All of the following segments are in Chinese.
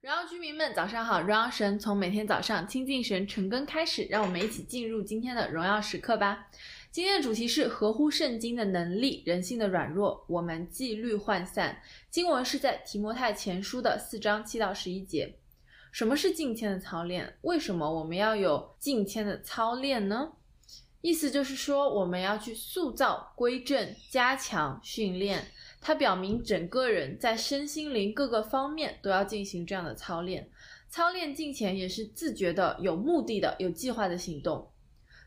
荣耀居民们，早上好！荣耀神从每天早上亲近神、晨更开始，让我们一起进入今天的荣耀时刻吧。今天的主题是合乎圣经的能力，人性的软弱，我们纪律涣散。经文是在提摩太前书的四章七到十一节。什么是敬虔的操练？为什么我们要有敬虔的操练呢？意思就是说，我们要去塑造、归正、加强、训练。它表明整个人在身心灵各个方面都要进行这样的操练。操练进前也是自觉的、有目的的、有计划的行动。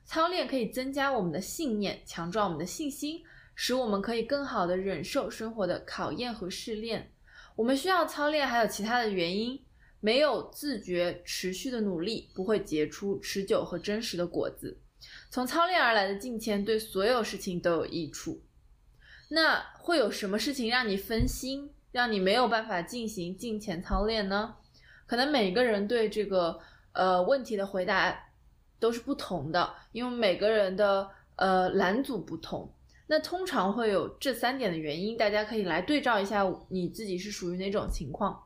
操练可以增加我们的信念，强壮我们的信心，使我们可以更好的忍受生活的考验和试炼。我们需要操练，还有其他的原因。没有自觉持续的努力，不会结出持久和真实的果子。从操练而来的敬虔，对所有事情都有益处。那会有什么事情让你分心，让你没有办法进行敬虔操练呢？可能每个人对这个呃问题的回答都是不同的，因为每个人的呃拦阻不同。那通常会有这三点的原因，大家可以来对照一下你自己是属于哪种情况。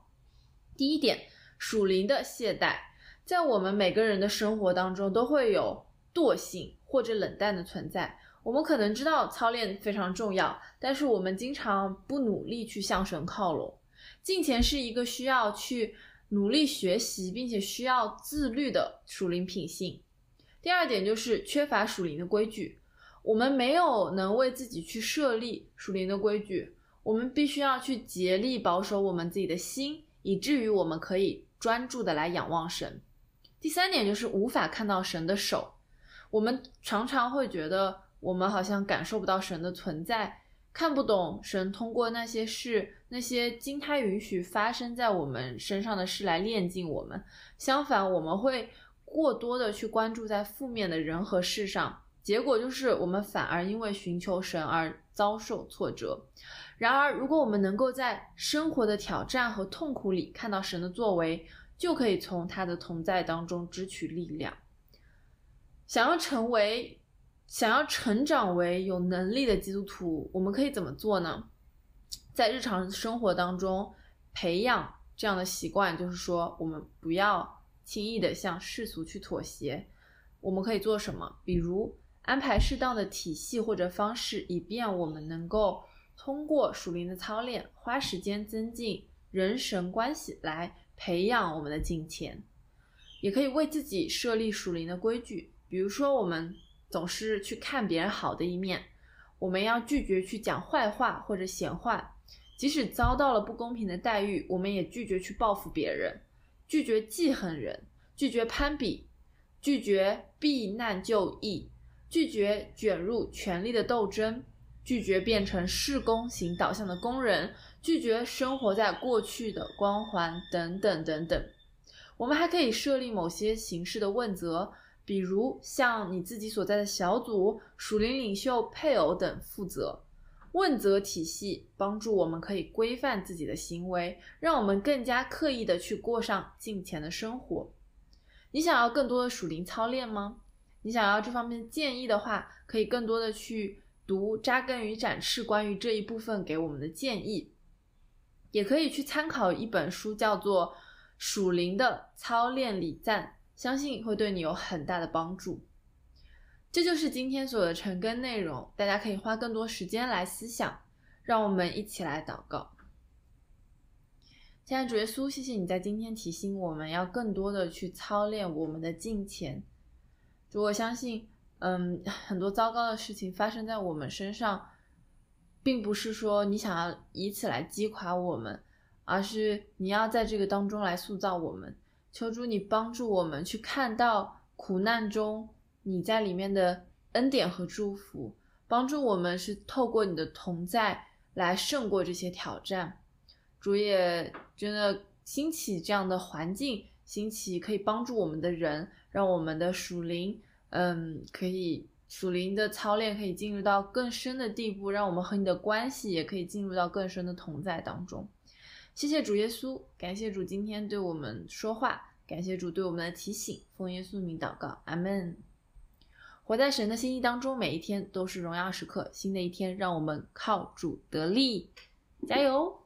第一点，属灵的懈怠，在我们每个人的生活当中都会有惰性或者冷淡的存在。我们可能知道操练非常重要，但是我们经常不努力去向神靠拢。敬虔是一个需要去努力学习，并且需要自律的属灵品性。第二点就是缺乏属灵的规矩，我们没有能为自己去设立属灵的规矩，我们必须要去竭力保守我们自己的心，以至于我们可以专注的来仰望神。第三点就是无法看到神的手，我们常常会觉得。我们好像感受不到神的存在，看不懂神通过那些事、那些经他允许发生在我们身上的事来炼净我们。相反，我们会过多的去关注在负面的人和事上，结果就是我们反而因为寻求神而遭受挫折。然而，如果我们能够在生活的挑战和痛苦里看到神的作为，就可以从他的同在当中支取力量。想要成为。想要成长为有能力的基督徒，我们可以怎么做呢？在日常生活当中培养这样的习惯，就是说，我们不要轻易的向世俗去妥协。我们可以做什么？比如安排适当的体系或者方式，以便我们能够通过属灵的操练，花时间增进人神关系，来培养我们的敬虔。也可以为自己设立属灵的规矩，比如说我们。总是去看别人好的一面，我们要拒绝去讲坏话或者闲话，即使遭到了不公平的待遇，我们也拒绝去报复别人，拒绝记恨人，拒绝攀比，拒绝避难就义，拒绝卷入权力的斗争，拒绝变成事功型导向的工人，拒绝生活在过去的光环等等等等。我们还可以设立某些形式的问责。比如向你自己所在的小组、属灵领袖、配偶等负责，问责体系帮助我们可以规范自己的行为，让我们更加刻意的去过上敬虔的生活。你想要更多的属灵操练吗？你想要这方面建议的话，可以更多的去读扎根与展翅关于这一部分给我们的建议，也可以去参考一本书，叫做《属灵的操练礼赞》。相信会对你有很大的帮助。这就是今天所有的晨更内容，大家可以花更多时间来思想。让我们一起来祷告。亲爱主耶稣，谢谢你在今天提醒我们要更多的去操练我们的敬虔。主，我相信，嗯，很多糟糕的事情发生在我们身上，并不是说你想要以此来击垮我们，而是你要在这个当中来塑造我们。求主你帮助我们去看到苦难中你在里面的恩典和祝福，帮助我们是透过你的同在来胜过这些挑战。主也真的兴起这样的环境，兴起可以帮助我们的人，让我们的属灵，嗯，可以属灵的操练可以进入到更深的地步，让我们和你的关系也可以进入到更深的同在当中。谢谢主耶稣，感谢主今天对我们说话，感谢主对我们的提醒，奉耶稣名祷告，阿门。活在神的心意当中，每一天都是荣耀时刻。新的一天，让我们靠主得力，加油！